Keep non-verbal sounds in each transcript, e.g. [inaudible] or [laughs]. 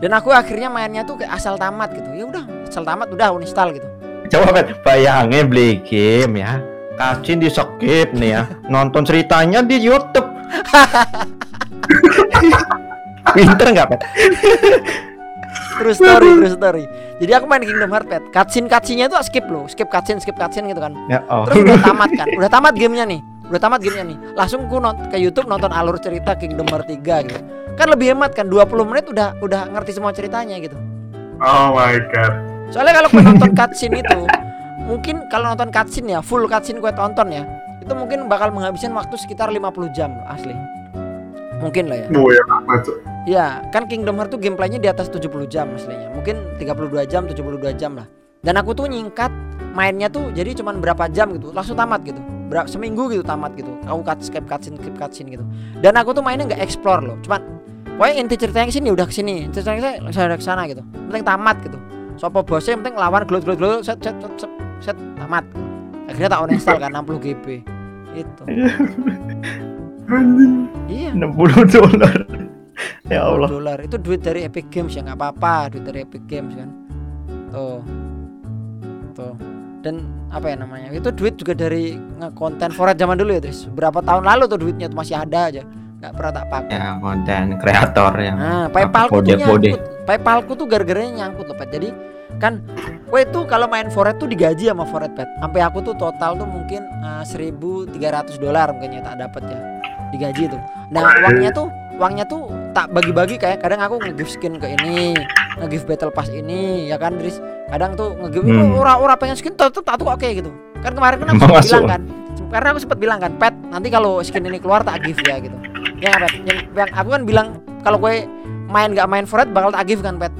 dan aku akhirnya mainnya tuh kayak asal tamat gitu ya udah asal tamat udah uninstall gitu Coba bayangin beli game ya. Kacin di skip nih ya. Nonton ceritanya di YouTube. [laughs] Pinter nggak Pet? True story, true story. Jadi aku main Kingdom Hearts pet. Cutscene cutscene-nya tuh skip loh, skip cutscene, skip cutscene gitu kan. Ya oh. Terus udah tamat kan, udah tamat gamenya nih, udah tamat gamenya nih. Langsung ku ke YouTube nonton alur cerita Kingdom Hearts 3 gitu. Kan lebih hemat kan, 20 menit udah udah ngerti semua ceritanya gitu. Oh my god. Soalnya kalau gue nonton cutscene itu, mungkin kalau nonton cutscene ya, full cutscene gue tonton ya, itu mungkin bakal menghabiskan waktu sekitar 50 jam asli. Mungkin lah ya. Oh ya. Ya, kan Kingdom Hearts tuh gameplaynya di atas 70 jam aslinya. Mungkin 32 jam, 72 jam lah. Dan aku tuh nyingkat mainnya tuh jadi cuman berapa jam gitu, langsung tamat gitu. Berapa seminggu gitu tamat gitu. Aku cut skip cutscene, skip cutscene gitu. Dan aku tuh mainnya nggak explore loh. Cuman pokoknya inti ceritanya ke sini udah ke sini, inti ceritanya saya udah ke sana gitu. Penting tamat gitu. Sopo bosnya yang penting lawan gelut gelut gelut set set set set, set tamat. Akhirnya tak uninstall kan 60 GB. Itu. [laughs] Anjing. Iya. 60 dolar. Ya Allah. dolar itu duit dari Epic Games ya nggak apa-apa duit dari Epic Games kan tuh tuh dan apa ya namanya itu duit juga dari konten foret zaman dulu ya Tris. Berapa tahun lalu tuh duitnya tuh masih ada aja nggak pernah tak pakai. Ya konten kreator yang nah Paypalku tuh kode-kode. nyangkut. Paypalku tuh gara-garanya nyangkut loh Pet jadi kan Gue tuh kalau main foret tuh digaji sama foret pet sampai aku tuh total tuh mungkin eh, 1.300 dolar mungkin ya tak dapat ya digaji tuh. Nah uangnya tuh uangnya tuh tak bagi-bagi kayak kadang aku nge-give skin ke ini nge-give battle pass ini ya kan Dris kadang tuh nge-give Hmm. ora ora pengen skin tuh oke gitu kan kemarin kan aku [laughs] sempat masuk? bilang kan karena aku sempat bilang kan pet nanti kalau skin ini keluar tak give ya gitu ya nggak, pet yang, yang aku kan bilang kalau gue main gak main foret bakal tak give kan pet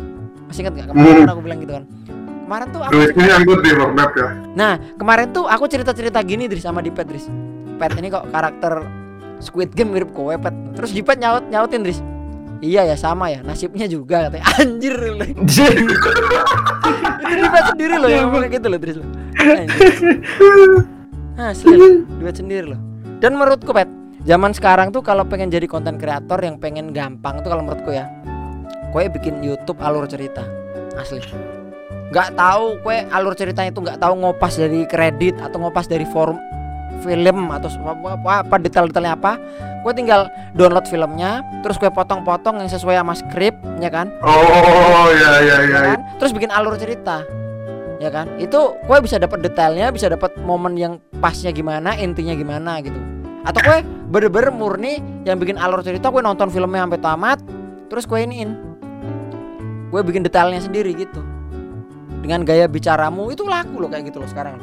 masih inget gak kemarin Hmm. kan aku bilang gitu kan kemarin tuh aku di ya. Nah, kemarin tuh aku cerita-cerita gini Dris sama Dipet Dris. Pet ini kok karakter Squid Game mirip kowe Pet. Terus Dipet nyaut nyautin Dris. Iya ya sama ya nasibnya juga katanya [laughs] anjir. [laughs] itu Dipet sendiri loh yang ngomong kayak gitu loh. Anjir. Asli Dipet sendiri loh. Dan menurutku Pet, zaman sekarang tuh kalau pengen jadi konten kreator yang pengen gampang tuh kalau menurutku ya, kowe bikin YouTube alur cerita asli nggak tahu kue alur ceritanya itu nggak tahu ngopas dari kredit atau ngopas dari forum film atau apa, apa, apa detail-detailnya apa gue tinggal download filmnya terus gue potong-potong yang sesuai sama skrip ya kan, Oh ya ya ya ya. kan? terus bikin alur cerita ya kan itu gue bisa dapat detailnya bisa dapat momen yang pasnya gimana intinya gimana gitu atau gue bener-bener murni yang bikin alur cerita gue nonton filmnya sampai tamat terus gue iniin gue bikin detailnya sendiri gitu dengan gaya bicaramu itu laku loh kayak gitu loh sekarang.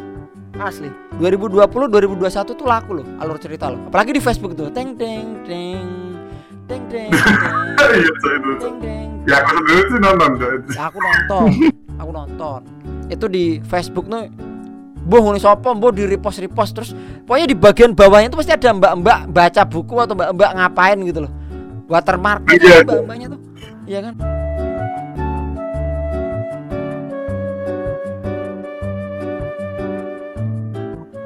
Asli. 2020 2021 tuh laku loh alur cerita loh. Apalagi di Facebook tuh. Teng teng teng. Teng teng teng. [laughs] Iya itu. Ya aku sendiri sih nonton. Ya, aku nonton. Aku nonton. Itu di Facebook tuh Boh ngene sapa? Mbok di repost repost terus pokoknya di bagian bawahnya tuh pasti ada mbak-mbak baca buku atau mbak-mbak ngapain gitu loh. Watermark gitu Iya. mbak-mbaknya tuh. Iya kan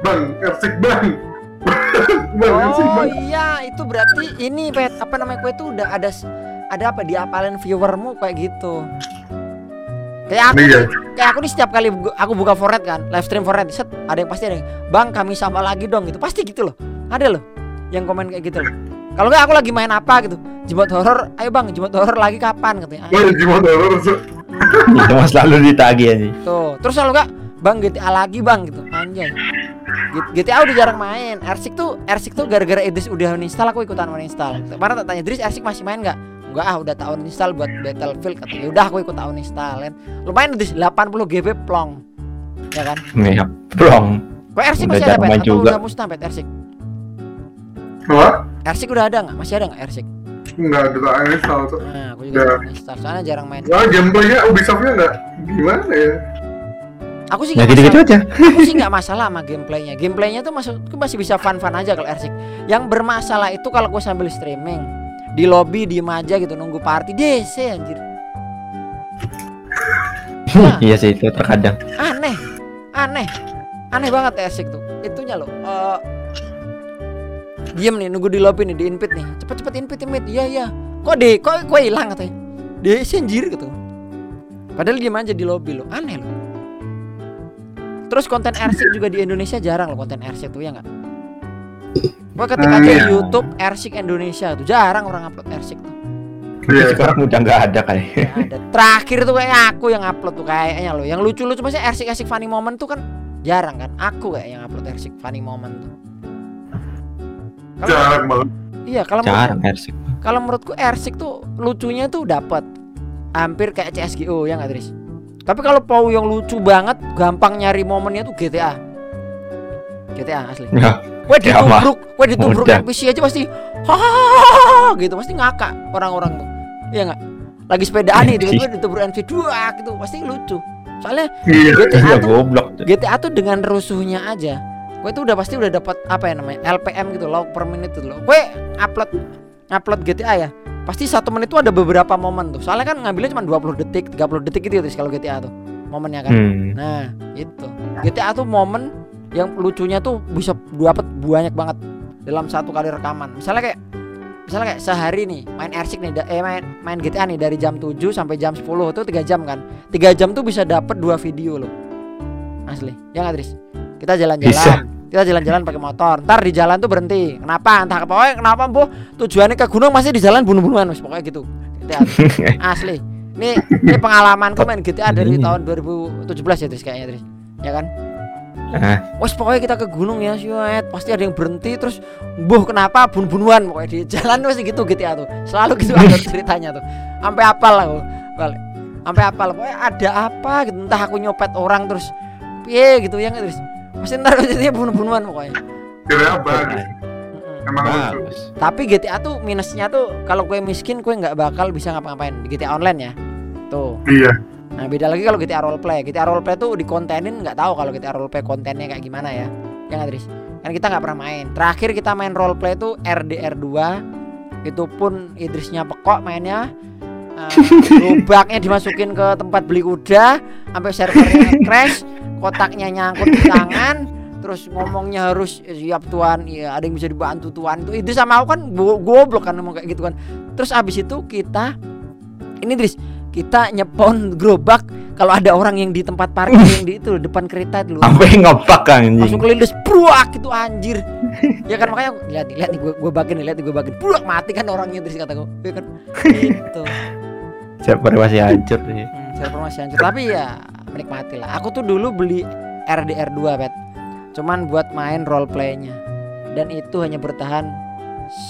Bang, Ersik bang. bang, Ersik Oh bang. iya itu berarti ini pet apa namanya kue itu udah ada ada apa diapalin viewermu kayak gitu kayak aku Iya. kayak aku nih setiap kali aku buka foret kan live stream foret set ada yang pasti ada yang bang kami sama lagi dong gitu pasti gitu loh ada loh yang komen kayak gitu loh kalau nggak aku lagi main apa gitu jembat horor ayo bang jembat horor lagi kapan katanya Wah, gimana horor? Itu mas lalu ditagih aja. tuh terus kalau nggak bang GTA lagi bang gitu anjay GTA udah jarang main. Ersik tuh Ersik tuh gara-gara Idris udah uninstall aku ikutan uninstall. Kemarin tak tanya Idris Ersik masih main nggak? Enggak ah udah tahun install buat Battlefield. Katanya udah aku ikut tahun install kan lumayan Idris 80 GB plong. Ya kan? Nih, plong. kok Ersik Udah masih ada pet main atau juga. udah musnah pet Ersik Apa? Ersik udah ada nggak? Masih ada nggak Ersik Enggak ada tak install Cuk. nah aku juga Udah. tahun install soalnya jarang main. Wah, gameplaynya Ubisoftnya enggak gimana ya? Aku sih Ya nggak gitu-gitu masalah. aja. [laughs] aku sih nggak masalah sama gameplaynya. Gameplaynya tuh maksudku masih bisa fun-fun aja kalau Ersik yang bermasalah itu kalau gue sambil streaming. Di lobby diem aja gitu nunggu party. DC anjir. Nah. Iya sih itu terkadang. aneh. Aneh. Aneh banget Ersik tuh. Itunya loh eh diem nih nunggu di lobby nih di invite nih. Cepet cepet invite invite iya iya. Kok di kok kok hilang katanya? Isi anjir gitu. Padahal dia aja di lobby lo aneh lo terus konten arsik juga di Indonesia jarang loh konten arsik tuh ya nggak Gua ketik Hmm, aja iya. YouTube arsik Indonesia tuh jarang orang upload arsik tuh Iya. Sekarang udah nggak ada kali. Ada. Terakhir tuh kayaknya aku yang upload tuh kayaknya loh. Yang lucu-lucu maksudnya arsik-arsik funny moment tuh kan jarang kan. Aku kayak yang upload arsik funny moment tuh. Jarang banget. iya kalau menurut- Jarang Ersik. kalau menurutku arsik tuh lucunya tuh dapat hampir kayak CSGO ya nggak Tris? Tapi kalau Pau yang lucu banget, gampang nyari momennya tuh GTA. GTA asli. Ya, Ya, mah. ditubruk, gue ditubruk. NPC aja pasti hahaha gitu, pasti ngakak orang-orang tuh. Iya nggak? Lagi sepedaan nih, tiba-tiba ditubruk NPC dua gitu, pasti lucu. Soalnya Iya. GTA ya tuh goblok. tuh. GTA tuh dengan rusuhnya aja gue tuh udah pasti udah dapat apa ya namanya LPM gitu log per menit itu loh gue upload upload GTA ya pasti satu menit tuh ada beberapa momen tuh. Soalnya kan ngambilnya cuma 20 detik 30 detik gitu ya kalau GTA tuh momennya kan. Hmm. nah itu GTA tuh momen yang lucunya tuh bisa dapat banyak banget dalam satu kali rekaman. Misalnya kayak misalnya kayak sehari nih main arsik nih eh main main GTA nih dari jam 7 sampai jam 10 itu tiga jam kan. Tiga jam tuh bisa dapat dua video loh. Asli. Ya nggak Tris kita jalan-jalan kita jalan-jalan pakai motor. Ntar di jalan tuh berhenti. Kenapa? Entah pokoknya kenapa bu tujuannya ke gunung masih di jalan bunuh-bunuhan wes pokoknya gitu. [laughs] Asli. Ini ini pengalamanku main GTA dari Ini. tahun 2017 ya Tris kayaknya Tris. Ya kan? Ah. Wes pokoknya kita ke gunung ya siwet pasti ada yang berhenti terus buh kenapa? Bun-bunuhan pokoknya di jalan masih gitu GTA tuh. Selalu gitu ada [laughs] ceritanya tuh. Sampai apal aku balik. Sampai apal. Pokoknya ada apa gitu. Entah aku nyopet orang terus piye? gitu ya terus pasti ntar ceritanya bunuh-bunuhan pokoknya. Mm-mm. Emang lucu. Bagus. tapi GTA tuh minusnya tuh kalau gue miskin gue nggak bakal bisa ngapa-ngapain di GTA online ya tuh Iya. Nah beda lagi kalau GTA roleplay GTA roleplay tuh dikontenin nggak tahu kalau GTA roleplay kontennya kayak gimana ya Ya nggak Tris? Kan kita nggak pernah main Terakhir kita main roleplay tuh RDR 2 Itu pun Idrisnya pekok mainnya Eh, [laughs] Lubaknya dimasukin ke tempat beli kuda Sampai servernya crash Kotaknya nyangkut di tangan Terus ngomongnya harus "Eh, siap tuan. Iya ada yang bisa dibantu tuan. Itu Idris sama aku kan go- goblok kan ngomong kayak gitu kan. Terus abis itu kita Ini Idris kita nyepon gerobak kalau ada orang yang di tempat parkir yang di itu depan kereta itu loh. Sampai ngepak anjing. langsung kelindes bruak itu anjir. Ya kan makanya lihat lihat nih gue gue bagian nih lihat gue bagian. Bruak mati kan orangnya terus kataku ya kan? Gitu. [laughs] Siapa masih hancur nih. hmm, server masih hancur. Tapi ya menikmati lah aku tuh dulu beli RDR 2 pet cuman buat main roleplaynya. Dan itu hanya bertahan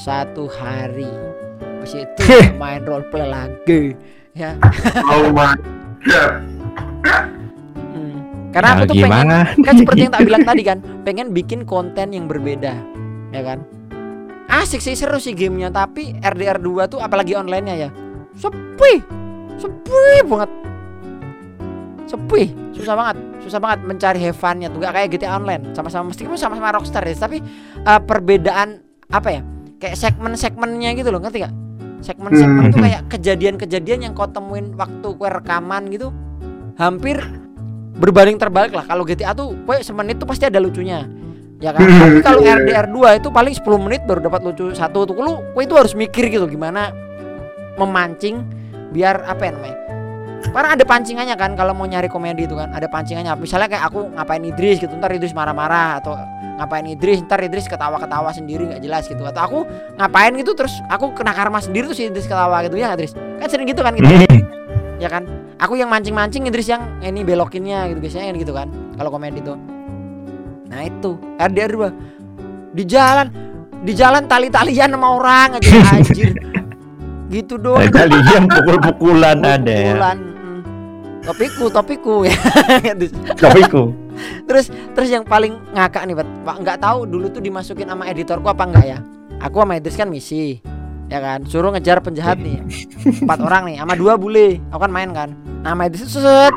satu hari. Habis itu main roleplay lagi. Ya. Oh my god. Hmm. Karena aku Ya, tuh pengen kan seperti yang tak bilang tadi kan, pengen bikin konten yang berbeda, ya kan? Asik sih seru sih gamenya, tapi RDR 2 tuh apalagi online-nya ya, sepi, sepi banget, sepi, susah banget, susah banget mencari have fun-nya tuh. Gak kayak GTA Online, sama-sama meskipun sama-sama Rockstar ya, tapi eh, perbedaan apa ya, kayak segmen-segmennya gitu loh, ngerti gak? Segmen-segmen tuh Hmm. kayak kejadian-kejadian yang kau temuin waktu kue rekaman gitu, hampir berbanding terbalik lah. Kalau GTA tuh kue semenit tuh pasti ada lucunya. Ya kan? Tapi kalau Iya. RDR 2 itu paling 10 menit baru dapat lucu satu tuh. Lu kue itu harus mikir gitu gimana memancing biar apa ya namanya karena ada pancingannya kan kalau mau nyari komedi itu kan ada pancingannya. Misalnya kayak aku ngapain Idris gitu ntar Idris marah-marah atau ngapain Idris ntar Idris ketawa-ketawa sendiri nggak jelas gitu. Atau aku ngapain gitu terus aku kena karma sendiri tuh si Idris ketawa gitu. Ya nggak Idris? Kan sering gitu kan gitu ya kan? Aku yang mancing-mancing Idris yang ini belokinnya gitu biasanya kan gitu kan kalau komedi tuh nah itu. RDR 2 di jalan di jalan tali-talian sama orang aja anjir. [laughs] Gitu doang. Kalian pukul-pukulan ada ya. Pukulan. Topiku topiku [laughs] ya. Topiku. terus terus yang paling ngakak nih Pak Pak, nggak tahu dulu tuh dimasukin sama editorku apa enggak ya? Aku sama Idris kan misi ya kan? Suruh ngejar penjahat nih. Empat [laughs] orang nih sama dua bule. Aku kan main kan. Nah sama Idris set.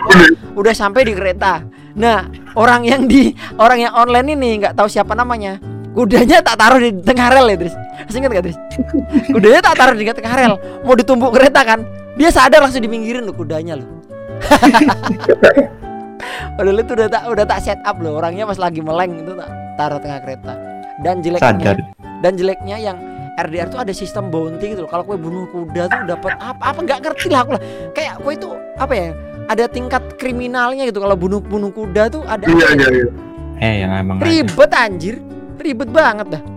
Udah sampai di kereta. Nah orang yang di orang yang online ini nggak tahu siapa namanya. Kudanya tak taruh di tengah rel ya Idris. Masih ingat gak Idris? [laughs] Kudanya tak taruh di tengah rel. Mau ditumbuk kereta kan? Dia sadar langsung diminggirin loh kudanya loh [laughs] Padahal itu udah tak udah tak set up loh orangnya pas lagi meleng itu tak taruh tengah kereta dan jeleknya Sadar. dan jeleknya yang RDR tuh ada sistem bounty gitu loh. Kalau kue bunuh kuda tuh dapat apa? Apa nggak ngerti lah aku lah. Kayak kue itu apa ya? Ada tingkat kriminalnya gitu. Kalau bunuh bunuh kuda tuh ada Iya iya iya. Eh yang emang ribet anjir. Ribet banget dah.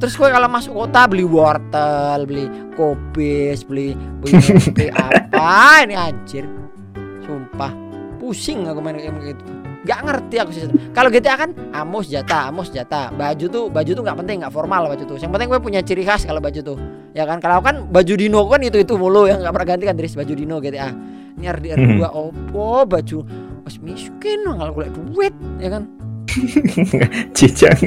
Terus gue kalau masuk kota beli wortel, beli kopis, beli beli, [laughs] beli apa ini anjir. Sumpah pusing aku main game kayak gitu. Gak ngerti aku sih. Kalau GTA kan amos jatah, amos jatah. Baju tuh baju tuh nggak penting, nggak formal baju tuh. Yang penting gue punya ciri khas kalau baju tuh. Ya kan kalau kan baju Dino kan itu itu mulu yang nggak pernah ganti kan Dris baju Dino GTA. Ini RDR Hmm. 2 opo baju Mas miskin kalau gue duit ya kan. [laughs] Cicang.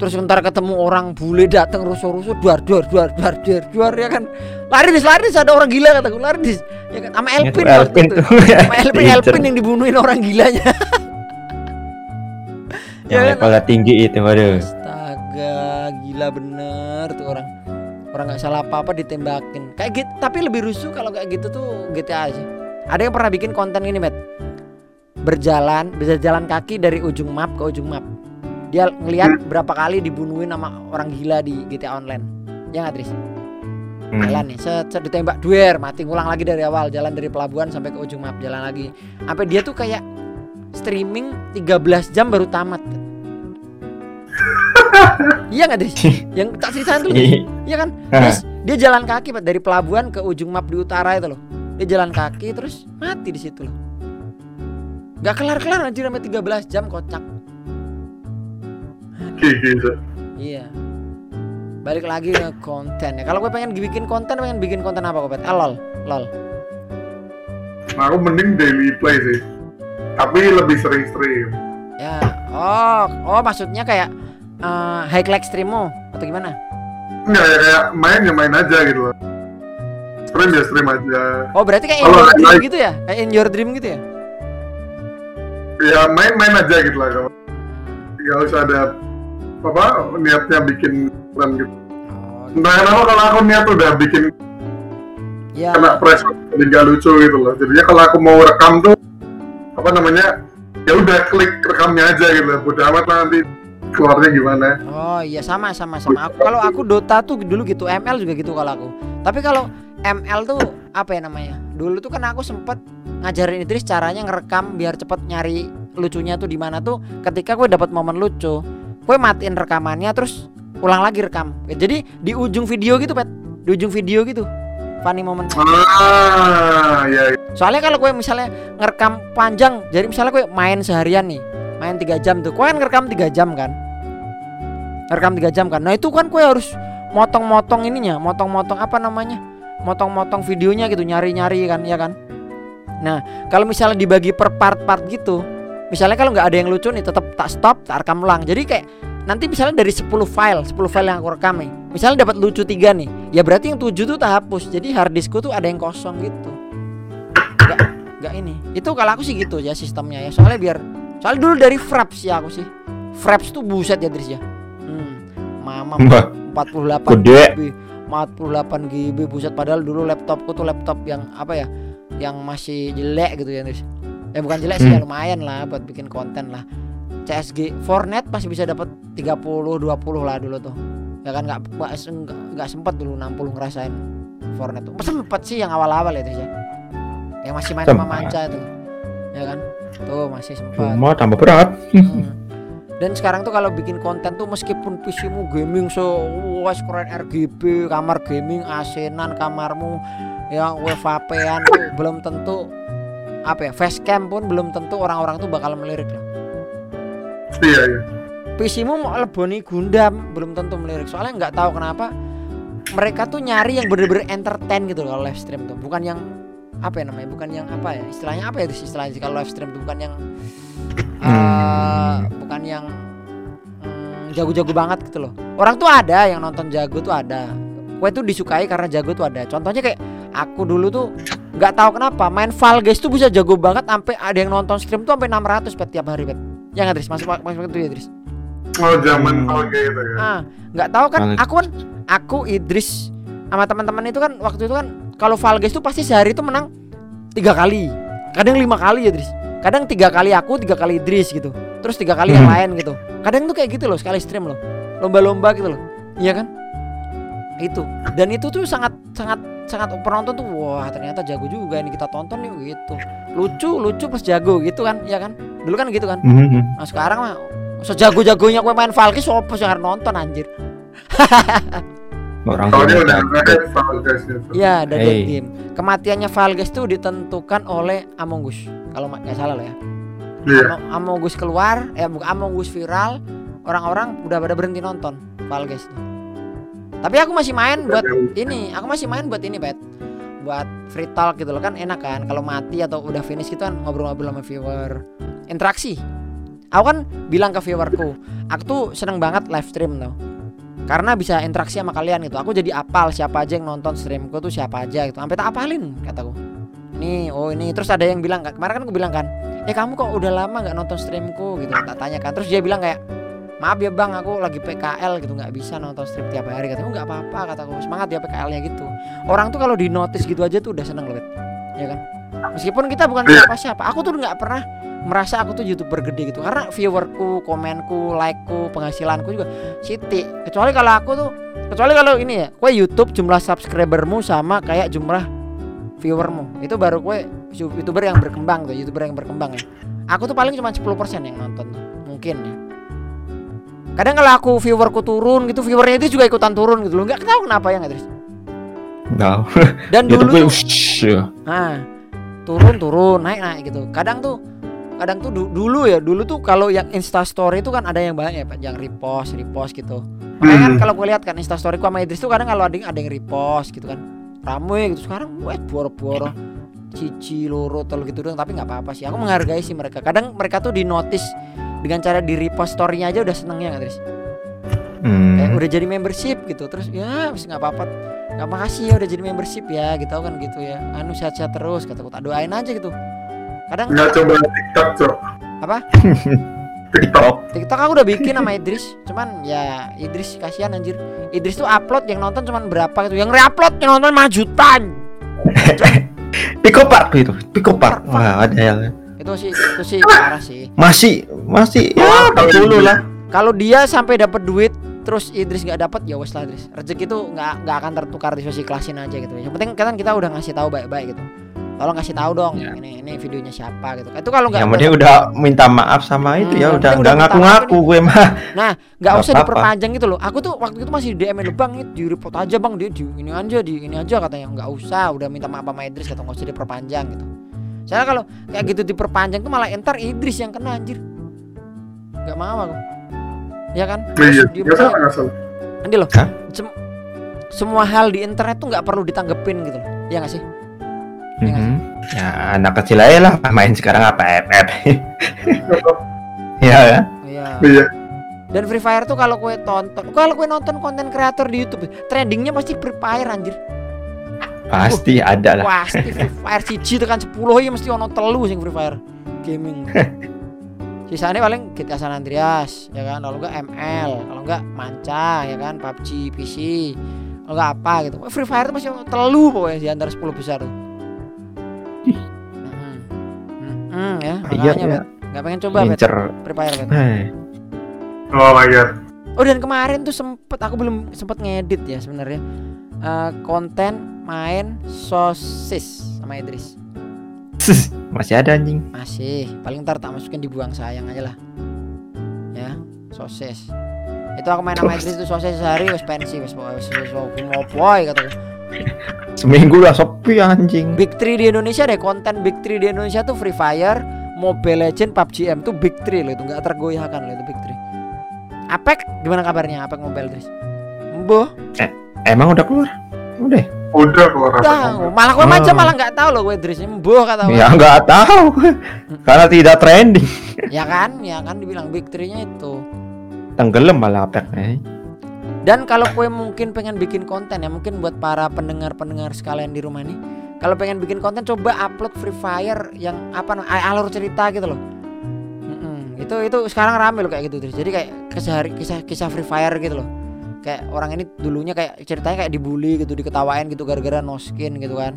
Terus ntar ketemu orang bule datang rusuh-rusuh duar duar duar duar duar duar ya kan? Lari dis lari dis ada orang gila kataku lari dis ya kan? Sama Elpin waktu Elpin itu. sama [laughs] Elpin Elpin yang dibunuhin orang gilanya. [laughs] Yang Ya kan? tinggi itu waduh. astaga gila bener tuh orang. Orang nggak salah apa apa ditembakin. Kayak gitu tapi lebih rusuh kalau kayak gitu tuh GTA sih. Ada yang pernah bikin konten ini met? Berjalan bisa jalan kaki dari ujung map ke ujung map dia ngelihat berapa kali dibunuhin sama orang gila di GTA Online. Ya nggak Tris? Hmm. jalan nih set, set ditembak duer mati ngulang lagi dari awal jalan dari pelabuhan sampai ke ujung map jalan lagi. Sampai dia tuh kayak streaming 13 jam baru tamat. [laughs] Iya nggak Tris? [laughs] Yang tak ceritain tuh iya. kan? Ah. Terus dia jalan kaki Pak, dari pelabuhan ke ujung map di utara itu loh. Dia jalan kaki terus mati di situ loh. Gak kelar-kelar anjir sampai 13 jam kocak gitu. Iya. Balik lagi ke konten ya. Kalau gue pengen bikin konten, pengen bikin konten apa kok? Ah, lol, lol. Nah, aku mending daily play sih. Tapi lebih sering stream. Ya. Oh, oh maksudnya kayak eh high like streammu atau gimana? Enggak ya kayak main ya main aja gitu loh. Stream ya stream aja. Oh, berarti kayak in your dream like- gitu ya? Kayak in your dream gitu ya? Ya main-main aja gitu lah kalau. Gak usah ada apa niatnya bikin dan gitu. Oh, Entah kenapa kalau aku niat udah bikin ya. kena press jadi gak lucu gitu loh. Jadinya kalau aku mau rekam tuh apa namanya ya udah klik rekamnya aja gitu. Udah amat lah nanti keluarnya gimana. Oh iya sama sama sama. Aku kalau aku Dota tuh dulu gitu, ML juga gitu kalau aku. Tapi kalau ML tuh apa ya namanya? Dulu tuh kan aku sempet ngajarin Idris caranya ngerekam biar cepet nyari lucunya tuh di mana tuh ketika gue dapat momen lucu, gue matiin rekamannya terus ulang lagi rekam. Jadi di ujung video gitu, Pet. Di ujung video gitu. Funny moment. Ah, ya, ya. Soalnya kalau gue misalnya ngerekam panjang, jadi misalnya gue main seharian nih, main tiga jam tuh, gue kan ngerekam tiga jam kan, ngerekam tiga jam kan. Nah itu kan gue harus motong-motong ininya, motong-motong apa namanya, motong-motong videonya gitu, nyari-nyari kan, ya kan. Nah kalau misalnya dibagi per part-part gitu, misalnya kalau nggak ada yang lucu nih, tetap tak stop, tak rekam ulang. Jadi kayak nanti misalnya dari 10 file, 10 file yang aku rekam nih, misalnya dapat lucu tiga nih, ya berarti yang tujuh tuh tak hapus. Jadi hard diskku tuh ada yang kosong gitu. Nggak ini. Itu kalau aku sih gitu ya sistemnya ya. Soalnya biar soalnya dulu dari Fraps ya aku sih. Fraps tuh buset ya Dris ya. Hmm, mama Mbak, 48 Gede. GB 48 GB buset. Padahal dulu laptopku tuh laptop yang apa ya yang masih jelek gitu ya Dris ya bukan jelek sih ya Hmm. lumayan lah buat bikin konten lah CSG Fortnite masih bisa dapat 30 20 lah dulu tuh ya kan nggak nggak sempet dulu 60 ngerasain Fortnite tuh sempet sih yang awal-awal ya Dris ya yang masih main sama Sempat. manca itu ya kan tuh masih sempat cuma tambah berat. Hmm. [laughs] dan sekarang tuh kalau bikin konten tuh meskipun PC-mu gaming so wah keren RGB kamar gaming asenan kamarmu ya WVP-an tuh belum tentu apa ya facecam pun belum tentu orang-orang tuh bakal melirik lah. Iya, iya. PC-mu mau leboni Gundam belum tentu melirik. Soalnya nggak tahu kenapa mereka tuh nyari yang bener-bener entertain gitu loh kalau live stream tuh. Bukan yang apa ya namanya bukan yang apa ya istilahnya apa ya itu istilahnya sih kalau live stream tuh? Bukan yang eh, bukan yang mm, jago-jago banget gitu loh. Orang tuh ada yang nonton jago tuh ada. Gue tuh disukai karena jago tuh ada. Contohnya kayak aku dulu tuh nggak tahu kenapa main Fall Guys tuh bisa jago banget sampai ada yang nonton stream tuh sampai 600 pet tiap hari pet ya nggak Tris? Masuk masuk itu ya Tris. Oh, zaman Hmm. hmm. gitu ya. ah nggak tahu kan aku kan aku Idris sama teman-teman itu kan waktu itu kan kalau Fall Guys tuh pasti sehari itu menang tiga kali. Kadang lima kali ya Idris kadang tiga kali aku tiga kali Idris gitu. Terus tiga kali yang Hmm. lain gitu. Kadang tuh kayak gitu loh sekali stream loh. Lomba-lomba gitu loh. Iya kan? Itu. Dan itu tuh sangat sangat sangat penonton tuh wah ternyata jago juga ini kita tonton nih gitu lucu lucu plus jago gitu kan ya kan dulu kan gitu kan Mhm. nah sekarang mah sejago-jagonya gue main Valkyrie sopo sih harus nonton anjir Orang Soalnya udah itu. Iya, dari Hey. tim. Kematiannya Valges tuh ditentukan oleh Among Us. Kalau nggak salah loh ya. Amo- Among Us keluar, eh bukan Among Us viral, orang-orang udah pada berhenti nonton Valges tuh. Tapi aku masih main buat ini, aku masih main buat ini, Bet. Buat free talk gitu loh kan enak kan kalau mati atau udah finish gitu kan ngobrol-ngobrol sama viewer. Interaksi. Aku kan bilang ke viewerku, aku tuh seneng banget live stream tuh. Karena bisa interaksi sama kalian gitu. Aku jadi apal siapa aja yang nonton streamku tuh siapa aja gitu. Sampai tak apalin kataku. Ini, oh ini. Terus ada yang bilang kemarin kan aku bilang kan, "Eh kamu kok udah lama nggak nonton streamku?" gitu. Tak tanya kan. Terus dia bilang kayak, "Maaf ya Bang, aku lagi PKL gitu, nggak bisa nonton stream tiap hari." Kataku, "Nggak apa-apa," kataku. "Semangat ya PKL-nya gitu." Orang tuh kalau di notice gitu aja tuh udah seneng loh. Ya kan? Meskipun kita bukan siapa-siapa, aku tuh nggak pernah merasa aku tuh youtuber gede gitu karena viewerku, komenku, likeku, penghasilanku juga Siti. Kecuali kalau aku tuh, kecuali kalau ini ya, kue YouTube jumlah subscribermu sama kayak jumlah viewermu. Itu baru kue youtuber yang berkembang tuh, youtuber yang berkembang ya. Aku tuh paling cuma 10% yang nonton mungkin ya. Kadang kalau aku viewerku turun gitu, viewernya itu juga ikutan turun gitu loh. Nggak tahu kenapa ya nggak Tris. Tahu. Dan [laughs] dulu gue tuh, ya. Nah, turun turun naik naik gitu. Kadang tuh kadang tuh du- dulu ya, dulu tuh kalau yang Insta story itu kan ada yang banyak ya, Pak, yang repost, repost gitu. Makanya kan Hmm. kalau gue lihat kan Insta story ku sama Idris tuh kadang kalau ada yang ada yang repost gitu kan. Rame gitu sekarang wes boro-boro cici loro tol gitu dong tapi nggak apa-apa sih aku menghargai sih mereka kadang mereka tuh di notice dengan cara di repost story-nya aja udah senengnya nggak Idris Hmm. kayak udah jadi membership gitu terus ya wis nggak apa-apa nggak makasih ya udah jadi membership ya gitu kan gitu ya anu sehat-sehat terus kataku tak doain aja gitu kadang Nggak coba TikTok, Cok. Apa? [laughs] TikTok. TikTok aku udah bikin sama Idris cuman ya Idris kasihan anjir Idris tuh upload yang nonton cuman berapa gitu yang reupload yang nonton 5 jutaan [laughs] Pico Park itu, Pico Park. Wah, ada yang itu sih itu sih parah sih. Masih masih ya Wah, dulu lah. kalau dia sampai dapat duit terus Idris nggak dapat ya wes lah Idris. Rezeki itu nggak nggak akan tertukar di sosial klasin aja gitu. Yang penting kan kita udah ngasih tahu baik-baik gitu. Tolong kasih tahu dong Ya. ini ini videonya siapa gitu. Itu kalau nggak Yang penting udah minta maaf sama itu Hmm, ya yang udah nggak udah ngaku-ngaku gue [laughs] mah. nggak nggak usah apa-apa. diperpanjang gitu loh. Aku tuh waktu itu masih di DM lu bang ini di report aja bang. Dia di ini aja di ini aja katanya. Nggak usah udah minta maaf sama Idris kata nggak usah diperpanjang gitu saya kalau kayak gitu diperpanjang tuh malah entar Idris yang kena anjir nggak mau aku ya kan Iya, salah. Nanti loh Hah? sem- semua hal di internet tuh nggak perlu ditanggepin gitu loh ya nggak sih Iya nggak Mhm. Ya anak kecil aja lah main sekarang apa FF. [laughs] ya ya. Iya. Iya. Dan Free Fire tuh kalau kue tonton, kalau kue nonton konten kreator di YouTube, trendingnya pasti Free Fire anjir. Pasti ada lah. Pasti Free Fire siji tekan 10 ya mesti ono telu sing Free Fire gaming. [laughs] Sisanya paling GTA San Andreas ya kan, kalau enggak ML, kalau enggak Manca ya kan, PUBG PC. Kalau enggak apa gitu. Free Fire tuh masih ono telu pokoknya di antara 10 besar tuh. Mm-mm. Mm-mm, ya, Iya makanya ya. Bet. Nggak pengen coba Bet, Incer. Free Fire Bet. Eh, Oh my god. Oh dan kemarin tuh sempet aku belum sempet ngedit ya sebenarnya Eh, konten main sosis sama Idris. Masih ada anjing. masih. Paling ntar tak masukin dibuang sayang aja lah. Ya sosis. Itu aku main sama Idris tuh sosis sehari wes pensi wes wes wes wes mau poy kata Seminggu lah sepi anjing. Big Three di Indonesia deh konten Big Three di Indonesia tuh Free Fire Mobile Legend PUBG M tuh Big Three loh itu nggak tergoyahkan loh itu Big Three. Apek gimana kabarnya Apek Mobile Idris? Boh Emang udah keluar? Udah. Udah keluar apa? Tahu, malah gue Oh. aja malah nggak tahu loh gue Idris Mboh kata gue. Ya nggak tahu. Karena tidak trending. ya kan, ya kan dibilang big three-nya itu. Tenggelam malah apeknya. Dan kalau gue mungkin pengen bikin konten ya, mungkin buat para pendengar-pendengar sekalian di rumah nih, kalau pengen bikin konten coba upload Free Fire yang apa alur cerita gitu loh. Mm-mm, itu itu sekarang rame loh kayak gitu terus. Jadi kayak kesehari kisah kisah Free Fire gitu loh. Kayak orang ini dulunya kayak ceritanya kayak dibully gitu, diketawain gitu gara-gara no skin gitu kan.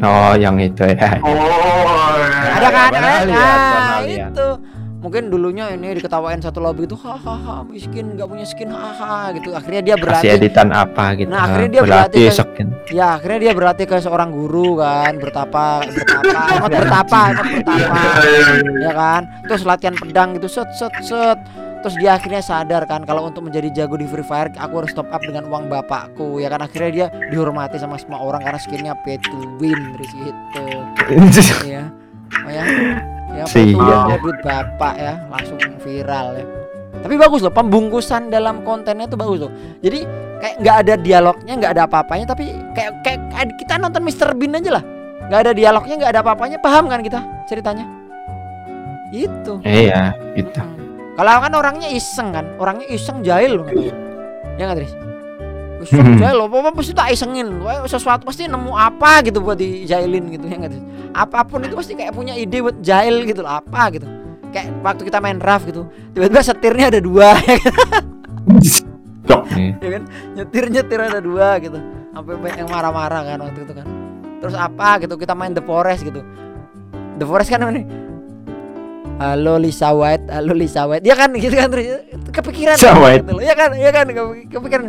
Oh, yang itu ya. Oh, ya. ada kan ada lihat, nah, itu mungkin dulunya ini diketawain satu lobby itu hahaha miskin nggak punya skin hahaha gitu akhirnya dia berlatih Kasih editan apa gitu. Nah, akhirnya dia berlatih berlatih ke- ya akhirnya dia berlatih ke seorang guru kan bertapa bertapa emot [laughs] bertapa emot bertapa Iya, iya, iya. ya kan terus latihan pedang gitu set set set terus dia akhirnya sadar kan kalau untuk menjadi jago di Free Fire aku harus top up dengan uang bapakku ya kan akhirnya dia dihormati sama semua orang karena skinnya pay to win dari situ [laughs] ya oh ya ya pay to win Sial. ya duit bapak ya langsung viral ya tapi bagus loh pembungkusan dalam kontennya tuh bagus loh jadi kayak nggak ada dialognya nggak ada apa-apanya tapi kayak kayak kita nonton Mr. Bean aja lah nggak ada dialognya nggak ada apa-apanya paham kan kita ceritanya itu Iya, gitu. Hmm. Kalau kan orangnya iseng kan, orangnya iseng jahil tahu. Ya nggak Tris? Iseng jahil loh, apa pasti tak isengin. Wah, sesuatu pasti nemu apa gitu buat dijailin gitu ya nggak Tris? Apa pun itu pasti kayak punya ide buat jahil gitu loh, apa gitu. Kayak waktu kita main draft gitu, tiba-tiba setirnya ada dua [laughs] ya kan, ya kan? Nyetir nyetir ada dua gitu. Sampai banyak yang marah-marah kan waktu itu kan. Terus apa gitu kita main The Forest gitu. The Forest kan ini Halo Lisa White, halo Lisa White. Ya kan gitu kan kepikiran Lisa kan, White. gitu loh. Ya kan, ya kan kepi- kepikiran.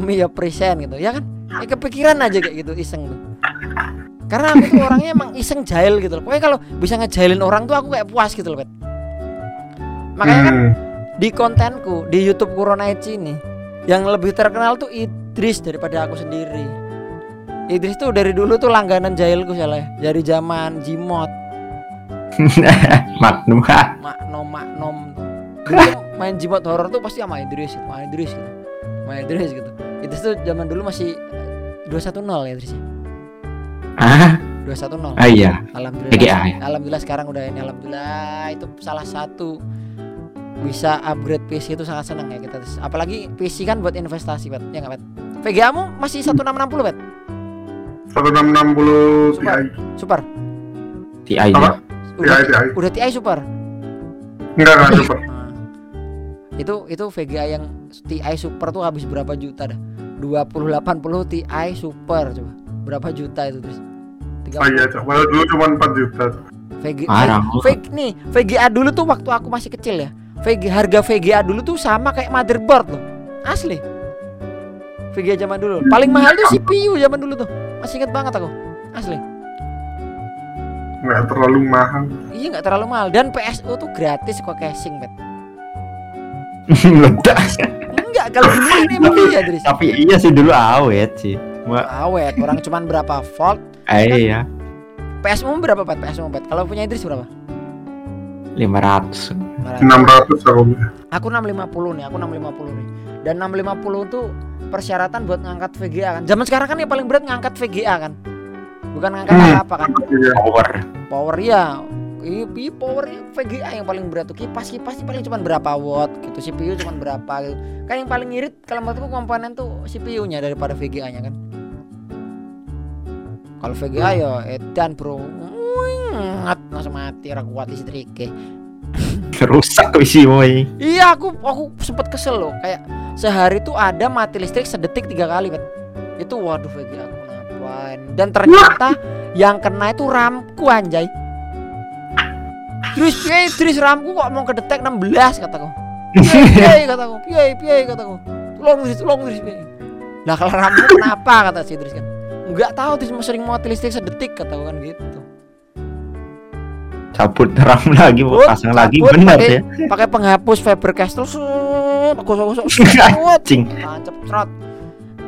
Me your present gitu. Ya kan? Ya kepikiran aja kayak gitu iseng tuh. Karena aku tuh orangnya emang iseng jahil gitu loh. Pokoknya kalau bisa ngejailin orang tuh aku kayak puas gitu loh, Pet. Makanya kan Hmm. di kontenku di YouTube Kuronaichi ini yang lebih terkenal tuh Idris daripada aku sendiri. Idris tuh dari dulu tuh langganan jahilku salah ya. Dari zaman Jimot, Magnum. ha. Maknom, Maknom. Dulu main Jimot horror tuh pasti sama Idris sama Idris gitu. Sama Idris gitu. Idris tuh zaman dulu masih eh, 210 ya Idris ya. Ah, 210. ah iya. Alhamdulillah. PGA ya? Alhamdulillah sekarang udah ini alhamdulillah itu salah satu bisa upgrade PC itu sangat senang ya kita. Apalagi PC kan buat investasi, Pet. Ya enggak, Pet? VGA mu masih 1660, Pet. 1660 Super. Ti. Super. TI dia. Udah, Ti, Ti. udah TI super. Enggak, enggak super. Nah, [laughs] itu itu VGA yang TI super tuh habis berapa juta dah? 2080 Ti super coba. Berapa juta itu terus? Oh iya. Padahal dulu cuma 4 juta. VGA Parah. Veg nih, VGA dulu tuh waktu aku masih kecil ya. VG harga VGA dulu tuh sama kayak motherboard loh. Asli. VGA zaman dulu. Paling mahal tuh CPU zaman dulu tuh. Masih inget banget aku. Asli. Enggak terlalu mahal. Iya nggak terlalu mahal dan PSU tuh gratis kok casing, bet. [laughs] Meledak. Enggak, kalau dulu ini emang iya, Dris. Tapi iya sih dulu awet sih. Awet, orang [laughs] cuman berapa volt? eh, iya. PSU berapa, Pat? PSU, Pat? Kalau punya Idris berapa? 500. 600 aku. Aku 650 nih, aku 650 nih. Dan 650 tuh persyaratan buat ngangkat VGA kan. Zaman sekarang kan yang paling berat ngangkat VGA kan. Bukan ngangkat Hmm. apa kan. Iya. Power. Power ya. Iya, iya, power VGA yang paling berat tuh. Kipas kipas sih paling cuma berapa watt gitu. CPU cuma berapa gitu. Kan yang paling ngirit kalau menurutku komponen tuh CPU-nya daripada VGA-nya kan. Kalau VGA ya edan bro. Ngat langsung mati ora kuat listriknya. Rusak isi woy. Iya aku aku sempet kesel loh kayak sehari tuh ada mati listrik sedetik tiga kali bet itu waduh bagi aku ngapain dan ternyata yang kena itu ramku anjay. Terus piye Terus ramku kok mau kedetek 16 kataku. Piye kataku. Piye piye kataku. Tolong Tris tolong Tris piye. Nah kalau ramku kenapa kata si Tris kan? Enggak tahu mau sering mati listrik sedetik kataku kan gitu. Cabut terang lagi, Cabut, pasang lagi cabut, pakai- ya. pakai penghapus Faber Castell gosok-gosok. [laughs] Cing. tancap trot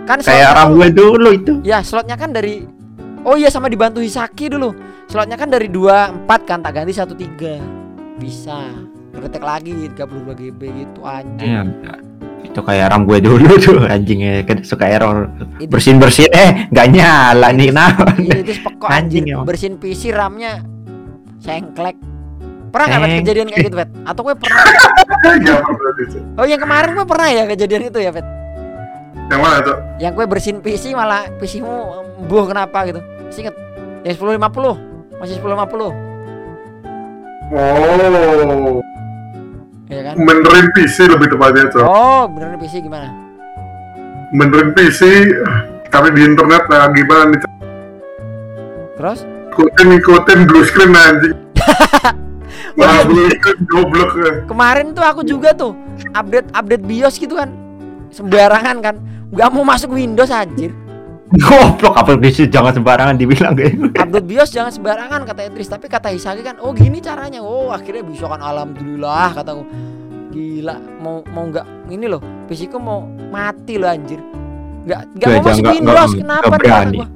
kan Kayak gue dulu itu. ya slotnya kan dari oh iya sama dibantu Hisaki dulu slotnya kan dari 24 kan tak ganti 13 bisa ngetek lagi 32 GB gitu anjing Iya. Itu kayak ram gue dulu [laughs] tuh anjingnya kan suka error. Itu- Bersin bersin eh nggak nyala nih nah. Iya, itu pokok [laughs] Anjing anjing emang. bersihin PC RAM-nya sengklek pernah nggak Sengklek. kejadian kayak gitu Bet? atau gue pernah [laughs] Iya, oh yang kemarin gue pernah ya kejadian itu ya Bet? Yang mana, Cok? yang gue bersihin PC malah PC-mu buh kenapa gitu masih inget yang 1050 masih 1050 Oh, ya kan benerin PC lebih tepatnya, Cok. oh beneran PC gimana Benerin PC, tapi di internet nah gimana nih, terus Ikutin, ikutin blue screen anjing. [laughs] Malah belum ikut goblok ya. Kemarin tuh aku juga tuh update update BIOS gitu kan. Sembarangan kan. Gak mau masuk Windows anjir. Goblok apa bisa jangan sembarangan dibilang kayak gitu. Update BIOS jangan sembarangan kata Idris, tapi kata Hisaki kan, oh gini caranya. Oh, akhirnya bisa kan alhamdulillah kataku. Gila, mau mau nggak ini loh, PC mau mati loh anjir. Nggak nggak Gak, mau masuk jangan- Windows, nggak- kenapa kata berani. gua.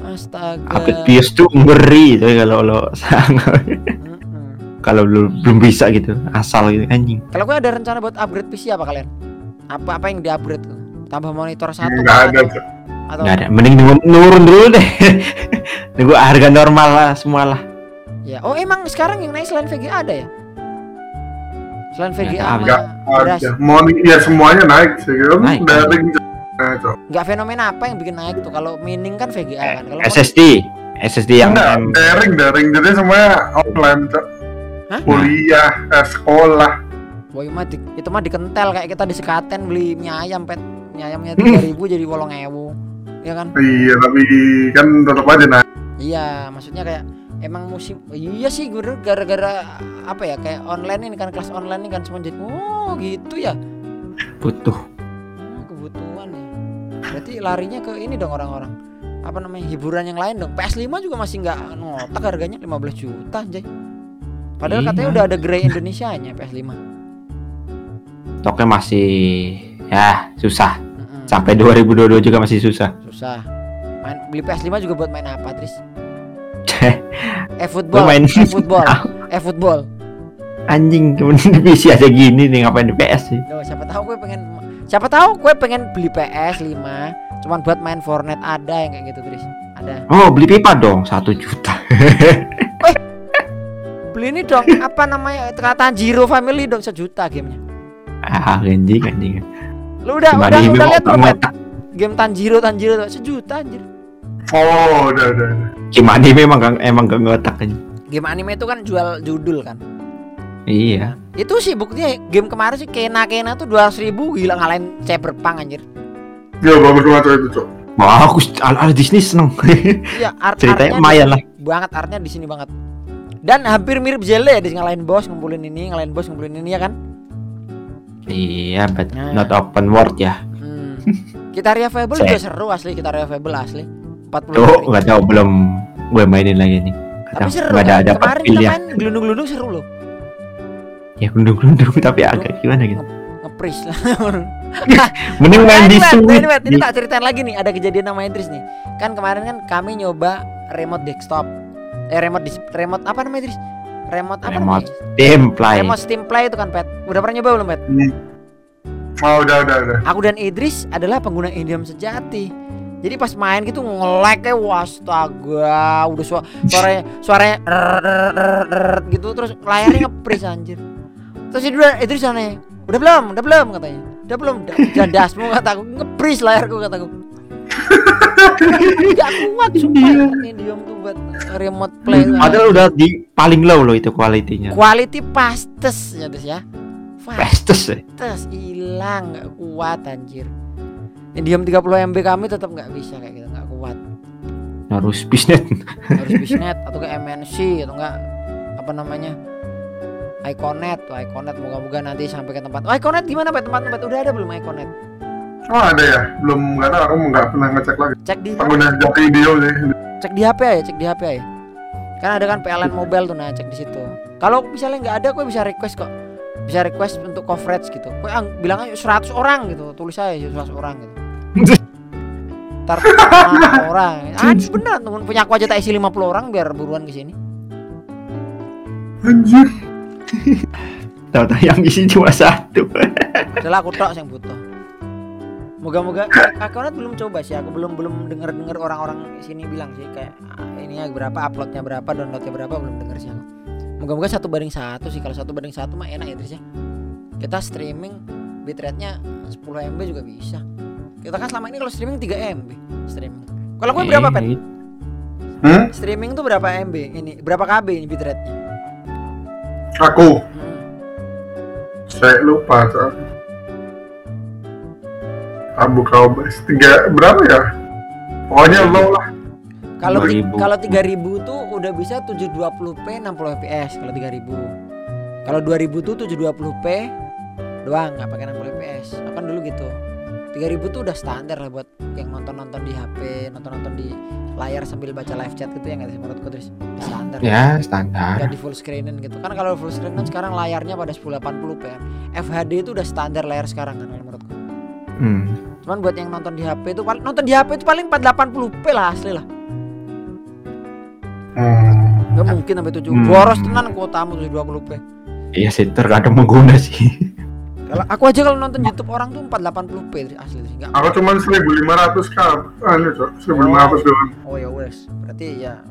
Astaga. Update BIOS tuh ngeri tuh kalau lo [laughs] kalau lu belum bisa gitu asal gitu anjing. Kalau gue ada rencana buat upgrade PC apa kalian? Apa apa yang di upgrade tuh? Tambah monitor satu Nggak ada, atau, Nggak ada, mending nunggu- nurun dulu deh. [laughs] Nunggu harga normal lah semua lah. ya. Oh emang sekarang yang naik selain VGA ada ya? Selain VGA Nggak ada. Mau ya semuanya naik sih. Naik. daring Nah, nggak fenomena apa yang bikin naik tuh? Kalau mining kan VGA kan. Kalau SSD, SSD yang Enggak, daring daring jadi semuanya offline Cok. Hah? kuliah eh, sekolah Boy mah di- itu mah dikentel kayak kita di sekaten beli mie ayam pet mie ayamnya tiga ribu jadi wolong ewu ya kan iya tapi kan tetap aja naik iya maksudnya kayak emang musim iya sih gue gara-gara apa ya kayak online ini kan kelas online ini kan semua jadi oh gitu ya butuh. Oh, kebutuhan ya. Berarti larinya ke ini dong orang-orang. Apa namanya? Hiburan yang lain dong. PS5 juga masih nggak ngotak harganya 15 juta, anjay. Padahal Iya. katanya udah ada Grey Indonesia-nya PS5. Stoknya masih ya susah. Mm-mm, Sampai 2022 juga masih susah. susah. Main beli PS5 juga buat main apa, Tris? Eh football, main- eh football, [laughs] eh football. Anjing cuman [laughs] di PC aja gini nih ngapain di PS sih? Loh, siapa tahu gue pengen siapa tahu gue pengen beli PS5 cuman buat main Fortnite ada yang kayak gitu, Tris. Ada. Oh beli pipa dong satu juta. [laughs] Beli ini dong, apa namanya? Tanjiro Family dong sejuta gamenya. ah anjing anjing. Lu udah Gimana udah ini udah lihat belum? Game Tanjiro Tanjiro tuh sejuta anjir. oh udah udah, udah. Gimana ini memang gak, emang gak ngotak kan? Game anime itu kan jual judul kan. Iya. Itu sih buktinya game kemarin sih Kena Kena tuh 200 ribu gila ngalahin Cyberpunk anjir. ya bagus banget itu cok Wah aku ala, ala Disney seneng. [laughs] Iya, art Ceritanya artnya lumayan lah. Banget artnya di sini banget. Dan hampir mirip Zelda ya, di ngalahin bos, ngumpulin ini, ngalahin bos, ngumpulin ini ya kan? Iya, but Nah. not open world ya. Hmm. Kita Fable Cek. juga seru asli, kita Fable asli. 40 Tuh nggak tahu belum gue mainin lagi nih. Tapi seru nggak ada kan? ada Kemarin kita pilihan. main gelundung-gelundung seru loh. Ya gundung-gundung [laughs] tapi agak gimana gitu. Ngepris lah. [laughs] Mending main di ini, Wet, Switch. ini, tak ceritain lagi nih, ada kejadian sama Idris nih. Kan kemarin kan kami nyoba remote desktop. Eh remote remote apa namanya Idris? Remote apa Remote namanya? Gameplay. Remote Steam Play itu kan, Pet. Udah pernah nyoba belum, Pet? oh udah udah udah Aku dan Idris adalah pengguna Indiam sejati. Jadi pas main gitu nge-lag kayak wastaga, udah suara suaranya suaranya gitu terus layarnya ngepris anjir. Terus Idris, Idris aneh, udah belum, udah belum katanya. Udah belum, udah jangan dasmu kataku, ngepris layarku kataku. Gak kuat sumpah Indiam tuh buat remote play. Padahal udah di paling low loh itu kualitinya. Quality pastes ya Des ya. Festus ya. Pastes hilang nggak kuat anjir. Indiam 30 MB kami tetap nggak bisa kayak gitu nggak kuat. Harus bisnet. harus bisnet atau ke MNC atau enggak apa namanya Iconet tuh Iconet moga-moga nanti sampai ke tempat oh, Iconet gimana pak tempat-tempat udah ada belum Iconet oh ada ya? Belum nggak tahu aku nggak pernah ngecek lagi. Cek di pengguna jok video sih. Cek di HP ya cek di HP ya kan ada kan PLN mobile tuh nah cek di situ. Kalau misalnya nggak ada kok bisa request kok. Bisa request untuk coverage gitu. Ang- bilang aja 100 orang gitu tulis aja 100 orang gitu. [laughs] Ntar [laughs] ah, orang. Ah beneran temen punya aku aja tak isi 50 orang biar buruan ke sini. Anjir. Tahu-tahu yang isi cuma satu. Udah aku tok yang butuh. Moga-moga Akonet belum coba sih. Aku belum belum denger dengar orang-orang sini bilang sih kayak ah, ininya berapa, uploadnya berapa, downloadnya berapa belum denger sih aku. Moga-moga satu banding satu sih. Kalau satu banding satu mah enak ya Tris ya. Kita streaming bitrate-nya 10 MB juga bisa. Kita kan selama ini kalau streaming 3 MB streaming. Kalau gue berapa pet? hmm? Streaming tuh berapa MB? Ini berapa KB ini bitrate-nya? aku Hmm. saya lupa Cok. Abu Kaubas tiga berapa ya pokoknya low lah Kalau ti- 2000. kalau 3000 tuh udah bisa 720p 60 fps kalau 3000. Kalau 2000 tuh 720p doang nggak pakai 60 fps. Akan dulu gitu. 3000 tuh udah standar lah buat yang nonton-nonton di HP, nonton-nonton di layar sambil baca live chat gitu ya nggak sih menurutku terus Udah standar. Ya, standar. Udah di full screenin gitu. Kan kalau full screen kan sekarang layarnya pada 1080p kan. FHD itu udah standar layar sekarang kan menurutku. Hmm. Cuman buat yang nonton di HP itu paling nonton di HP itu paling 480p lah asli lah. Hmm. Gak mungkin sampai 7 Hmm. Boros tenan kuotamu 720p Iya sih, terkadang mengguna sih. Kalau aku aja kalau nonton YouTube orang tuh 480p sih, asli sih. Enggak. Aku cuma 1500 kali, anu cok, 1500 doang. Oh ya wes. Berarti ya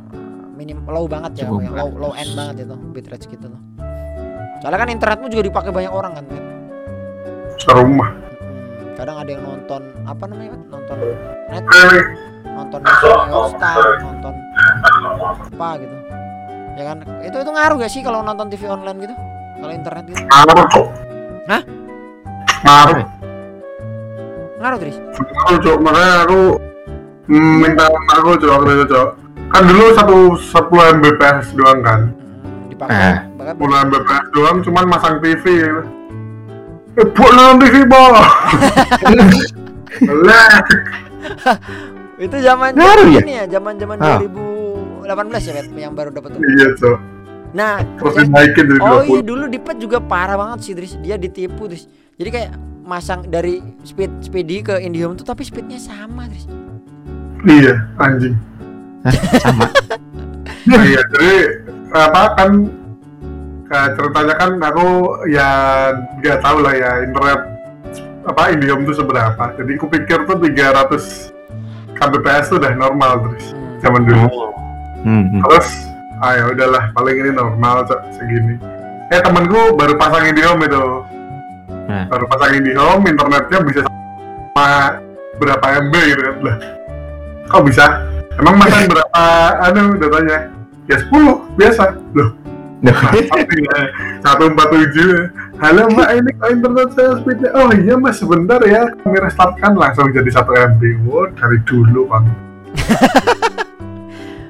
minim low banget ya, Cukup yang low low end banget itu bitrate gitu tuh. Soalnya kan internetmu juga dipakai banyak orang kan, Met. Serumah. Kadang ada yang nonton apa namanya? Nonton net, Eh, nonton National Star, nonton apa gitu. Ya kan? Itu itu ngaruh gak sih kalau nonton TV online gitu? Kalau internet gitu? ngaruh cok. Hah? Ngaruh, Ngaruh, Tris? ngaruh cok. Makanya aku minta aku cok, itu cok. Kan dulu satu 10 Mbps doang kan. Hmm, dipakai. Bahkan 10 Mbps doang, cuman masang TV. Eh, buat nonton TV, boh. Lah, itu zaman Ngaruh ya? ini ya zaman zaman Ah. 2018 ya yang baru dapat tuh iya cok. nah Terus jadi- dinaikin dari oh 20. iya dulu Dipet juga parah banget sih Dris dia ditipu Dris jadi kayak masang dari speed speedy ke IndiHome tuh tapi speednya sama Dris Iya, anjing. Hah, sama. [laughs] Iya, jadi apa kan kayak ceritanya kan aku ya nggak tahu lah ya internet apa Indihome itu seberapa. Jadi aku pikir tuh 300 kbps tuh udah normal terus Hmm. zaman dulu. Hmm. hmm. Terus ah ya udahlah paling ini normal Cok, segini. Eh temanku baru pasang Indihome itu. Nah. Baru pasang Indihome internetnya bisa sama berapa MB gitu kan. Lah, kok bisa? Emang masang [laughs] berapa anu datanya? Ya 10 biasa. Loh, satu empat tujuh halo mbak ini kok internet saya speednya oh iya mas sebentar ya kami restartkan langsung jadi satu MB wow dari dulu bang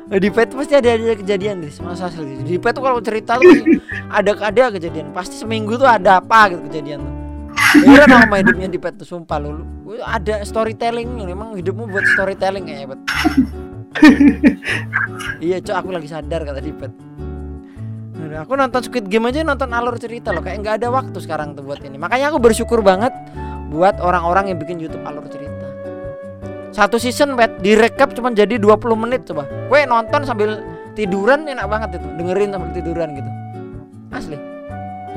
Eh, di pet pasti ada ada kejadian Dris masa asli di pet tuh kalau cerita tuh ada ada kejadian pasti seminggu tuh ada apa gitu kejadian tuh dong sama hidupnya di pet tuh sumpah lu, ada storytelling memang hidupmu buat storytelling kayaknya bet iya cok aku lagi sadar kata di pet Aduh, aku nonton Squid Game aja nonton alur cerita loh kayak nggak ada waktu sekarang tuh buat ini. Makanya aku bersyukur banget buat orang-orang yang bikin YouTube alur cerita. Satu season bet direkap cuma jadi 20 menit coba. Gue nonton sambil tiduran enak banget itu. Dengerin sambil tiduran gitu. Asli.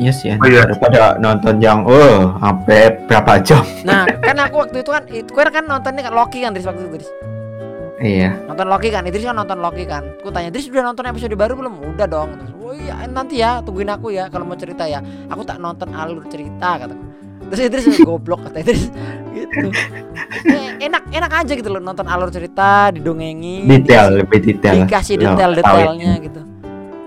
Iya sih, Oh, iya. daripada nonton yang oh sampai berapa jam. nah [laughs] kan aku waktu itu kan itu gue kan nontonnya kan Loki kan Dris waktu itu Iya. nonton Loki kan? Idris kan nonton Loki kan? Aku tanya Idris udah nonton episode baru belum? Udah dong. Terus oh iya nanti ya tungguin aku ya kalau mau cerita ya. Aku tak nonton alur cerita kataku terus Idris [laughs] goblok kata Idris. Gitu. Eh, enak enak aja gitu loh nonton alur cerita didongengin Detail, dikasih- lebih detail. dikasih detail-detailnya gitu.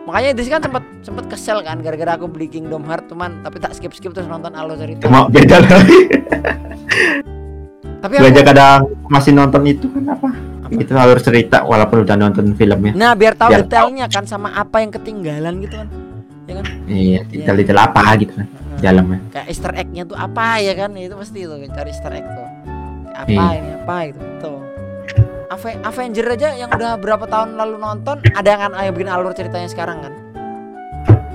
Makanya Idris kan sempat sempat kesel kan gara-gara aku beli Kingdom Heart cuman tapi tak skip skip terus nonton alur cerita. Cuma beda lagi. tapi aku, aja kadang masih nonton itu kan apa? Itu alur cerita walaupun udah nonton filmnya. nah biar tahu Biar detailnya kan sama apa yang ketinggalan gitu kan. Iya, detail-detail apa gitu kan dalamnya. kayak Easter egg-nya tuh apa ya kan? Itu pasti itu cari Easter egg tuh. Apa Iya. ini apa gitu tuh Ave- Avenger aja yang udah berapa tahun lalu nonton ada yang kan yang bikin alur ceritanya sekarang kan?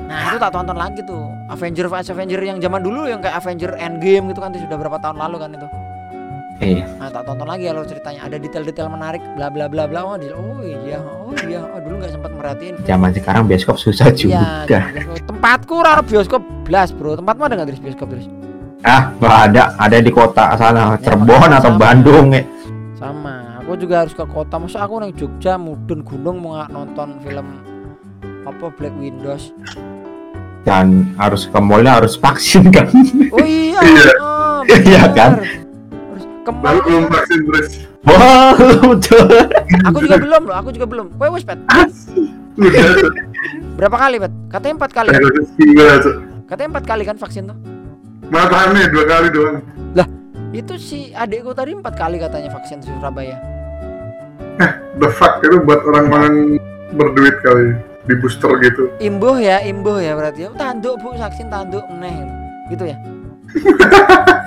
Nah itu tak tonton lagi tuh. Avenger vs Avenger yang zaman dulu yang kayak Avenger Endgame gitu kan itu sudah berapa tahun lalu kan itu Iya. nah tak tonton lagi alur ceritanya ada detail-detail menarik bla bla bla bla oh, oh iya oh iya oh dulu nggak sempat merhatiin Zaman sekarang bioskop susah Iya, juga. bioskop. tempatku rara bioskop belas bro tempatmu ada nggak Dris, bioskop terus Ah, nggak ada. Ada di kota sana, Cirebon makanya atau sama. Bandung ya. sama aku juga harus ke kota masa aku nang Jogja mudun gunung mau nonton film apa Black Windows Dan harus ke mallnya harus vaksin kan. oh iya Iya. [laughs] ah, Iya kan? Harus ke mall baru belum vaksin terus Wah, betul. aku juga belum loh aku juga belum. Kowe wes pet. Berapa kali pet? Katanya empat kali. Katanya empat kali kan vaksin tuh? Matanya dua kali doang. Itu si adekku tadi empat kali katanya vaksin di Surabaya. The fuck itu buat orang-orang berduit kali. Di booster gitu. Imbuh ya, imbuh ya berarti. Tanduk Bu, vaksin tanduk meneh. Gitu ya. [laughs]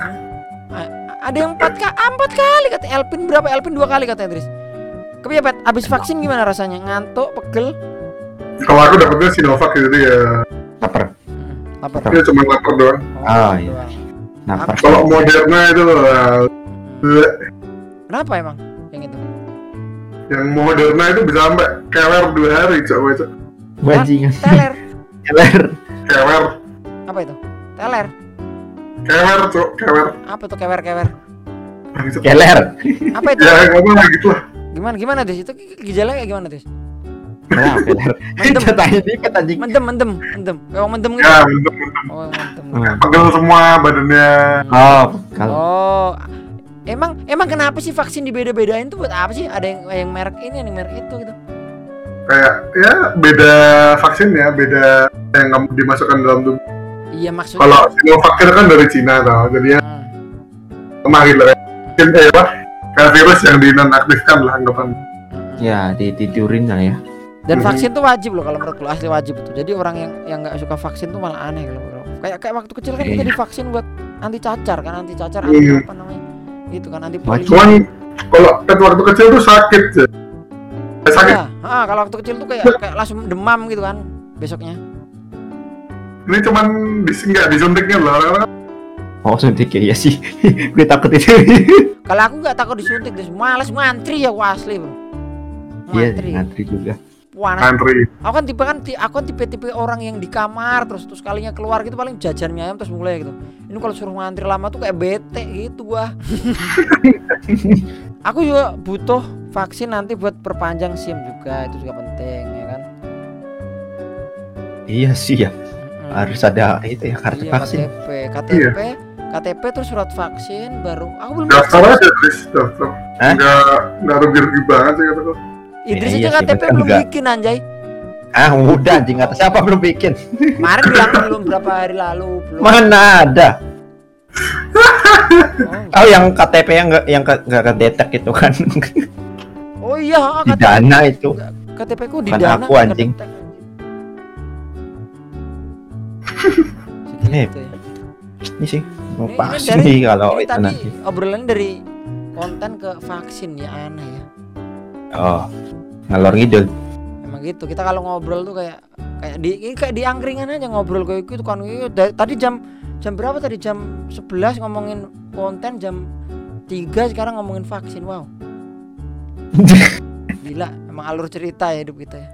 Ada yang empat kali, empat kali kata Elpin berapa Elpin dua kali kata Idris. Kepiye Pet? Abis vaksin gimana rasanya? Ngantuk, pegel? Kalau aku dapetnya Sinovac jadi ya Lapar. Hmm, lapar. dia cuma lapar doang. Ah, iya. doang. Lapar. Kalau Moderna itu uh. Kenapa emang yang itu? yang Moderna itu bisa sampai kewer dua hari coba cok Bajingan. Teler. [laughs] Keler. kewer Apa itu? Teler. Kewer cok kewer Apa tuh kewer-kewer? Bangsat. Keler. Apa itu? ya apa gitu lah Gimana gimana Dis? Itu gejalanya kayak gimana keler. Mendem. Jatahnya [laughs] dikit anjing. Mendem, mendem, mendem. Kayak mendem gitu. ya mendem mendem Oh, mendem. Pegel semua badannya Oh, kalau Oh, emang emang kenapa sih vaksin dibeda-bedain tuh buat apa sih? Ada yang yang merek ini, ada yang merek itu gitu. kayak ya beda vaksin ya beda yang kamu dimasukkan dalam tubuh Iya maksudnya. kalau Sinovac itu kan dari Cina tau jadi ya Hmm. lemah gitu ya mungkin eh apa kayak virus yang dinonaktifkan lah anggapan ya ditidurin lah ya. Dan Mhm. vaksin tuh wajib loh kalau menurut lo asli wajib tuh. Jadi orang yang yang nggak suka vaksin tuh malah aneh kalau. Kayak kayak waktu kecil kan kita Iya. divaksin buat anti cacar kan anti cacar anti Iya. apa namanya? Gitu kan anti polio. cuman kalau kan waktu kecil tuh sakit ya Eh, sakit Iya, ah, kalau waktu kecil tuh kayak kayak langsung demam gitu kan besoknya. Ini cuman dis nggak disuntiknya loh orang Oh, suntik ya iya sih. [laughs] Gue takut itu. [laughs] Kalau aku nggak takut disuntik, des males ngantri ya aku asli bro. Iya, Ngantri. ngantri juga. Panas. antri Aku kan tipe kan aku kan tipe-tipe orang yang di kamar terus terus kalinya keluar gitu paling jajan mie ayam terus mulai gitu. Ini kalau suruh ngantri lama tuh kayak bete gitu gua. [laughs] aku juga butuh vaksin nanti buat perpanjang SIM juga itu juga penting ya kan. Iya sih ya. Mm-mm. Harus ada itu ya kartu Iya, vaksin. KTP, KTP, KTP terus surat vaksin baru. Aku belum daftar aja Chris daftar nggak nggak rugi-rugi banget sih kataku Idris Iya aja sih, KTP belum enggak. bikin anjay. Ah, udah anjing atas siapa belum bikin? Kemarin bilang [laughs] belum berapa hari lalu belum. Mana ada? [laughs] Oh, Oh, yang KTP yang enggak yang ke- nggak kedetek itu kan. Oh iya, Di dana itu. KTP ku di dana aku, nggak anjing. kedetek, Segitu ya. Ini sih mau dari- nih kalau Ini itu tadi nanti. obrolan dari konten ke vaksin ya aneh ya. Oh, ngalor ngidul. Emang gitu. Kita kalau ngobrol tuh kayak kayak di ini kayak di angkringan aja ngobrol kayak gitu kan. Iya, Tadi jam jam berapa tadi jam 11 ngomongin konten jam 3 sekarang ngomongin vaksin. Wow. [laughs] Gila, emang alur cerita ya hidup kita ya.